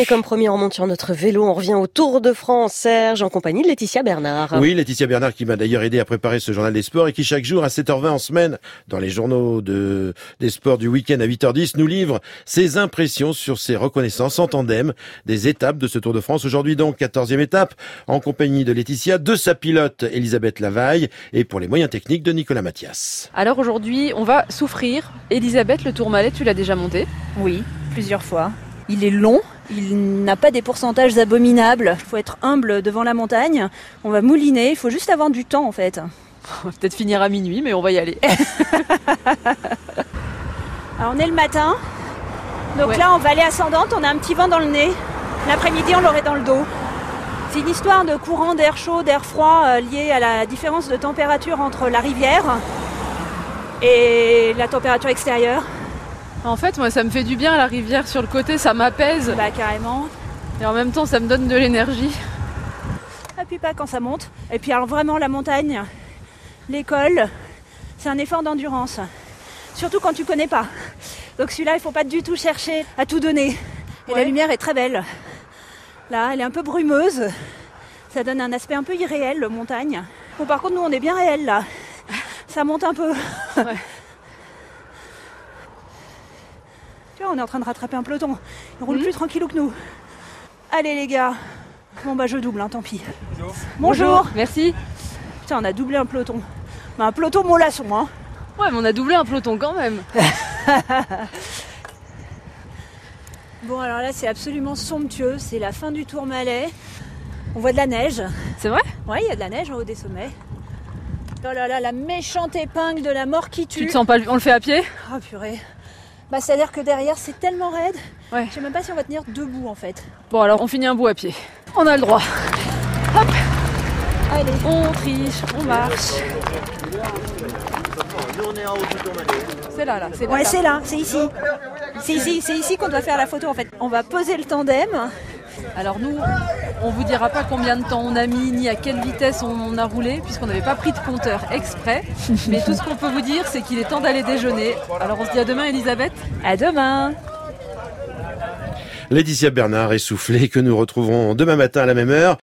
Et comme promis, on remonte sur notre vélo, on revient au Tour de France, Serge, en compagnie de Laetitia Bernard. Oui, Laetitia Bernard qui m'a d'ailleurs aidé à préparer ce journal des sports et qui chaque jour à 7h20 en semaine, dans les journaux de, des sports du week-end à 8h10, nous livre ses impressions sur ses reconnaissances en tandem des étapes de ce Tour de France. Aujourd'hui donc, 14e étape, en compagnie de Laetitia, de sa pilote Elisabeth Lavaille et pour les moyens techniques de Nicolas Mathias. Alors aujourd'hui, on va souffrir. Elisabeth, le Tourmalet, tu l'as déjà monté? Oui, plusieurs fois. Il est long, il n'a pas des pourcentages abominables. Il faut être humble devant la montagne. On va mouliner, il faut juste avoir du temps en fait. On va peut-être finir à minuit, mais on va y aller. Alors on est le matin, donc Ouais. là on va aller ascendante, on a un petit vent dans le nez. L'après-midi on l'aurait dans le dos. C'est une histoire de courant d'air chaud, d'air froid euh, lié à la différence de température entre la rivière et la température extérieure. En fait, moi, ça me fait du bien la rivière sur le côté, ça m'apaise. Bah carrément. Et en même temps, ça me donne de l'énergie. Appuie pas quand ça monte. Et puis alors vraiment la montagne, l'école, c'est un effort d'endurance. Surtout quand tu connais pas. Donc celui-là, il faut pas du tout chercher à tout donner. Et Ouais. la lumière est très belle. Là, elle est un peu brumeuse. Ça donne un aspect un peu irréel, montagne. Bon, par contre, nous, on est bien réel là. Ça monte un peu. On est en train de rattraper un peloton. Il roule plus tranquillou que nous. Allez les gars. Bon bah je double, hein, tant pis. Bonjour. Merci. Putain, on a doublé un peloton. Mais un peloton mollasson, hein. Ouais, mais on a doublé un peloton quand même. Bon, alors là, c'est absolument somptueux. C'est la fin du Tourmalet. On voit de la neige. C'est vrai? Ouais, il y a de la neige en haut des sommets. Oh là là, la méchante épingle de la mort qui tue. Tu te sens pas On le fait à pied? Oh purée. Bah, c'est-à-dire que derrière, c'est tellement raide. Ouais. Je sais même pas si on va tenir debout en fait. Bon, alors on finit un bout à pied. On a le droit. Allez. On triche, on marche. C'est là, là. C'est Ouais, c'est là, c'est ici. C'est ici, c'est ici qu'on doit faire la photo en fait. On va poser le tandem. Alors nous, on vous dira pas combien de temps on a mis, ni à quelle vitesse on a roulé, puisqu'on n'avait pas pris de compteur exprès. Mais tout ce qu'on peut vous dire, c'est qu'il est temps d'aller déjeuner. Alors on se dit à demain, Elisabeth. À demain. Laetitia Bernard essoufflée que nous retrouverons demain matin à la même heure.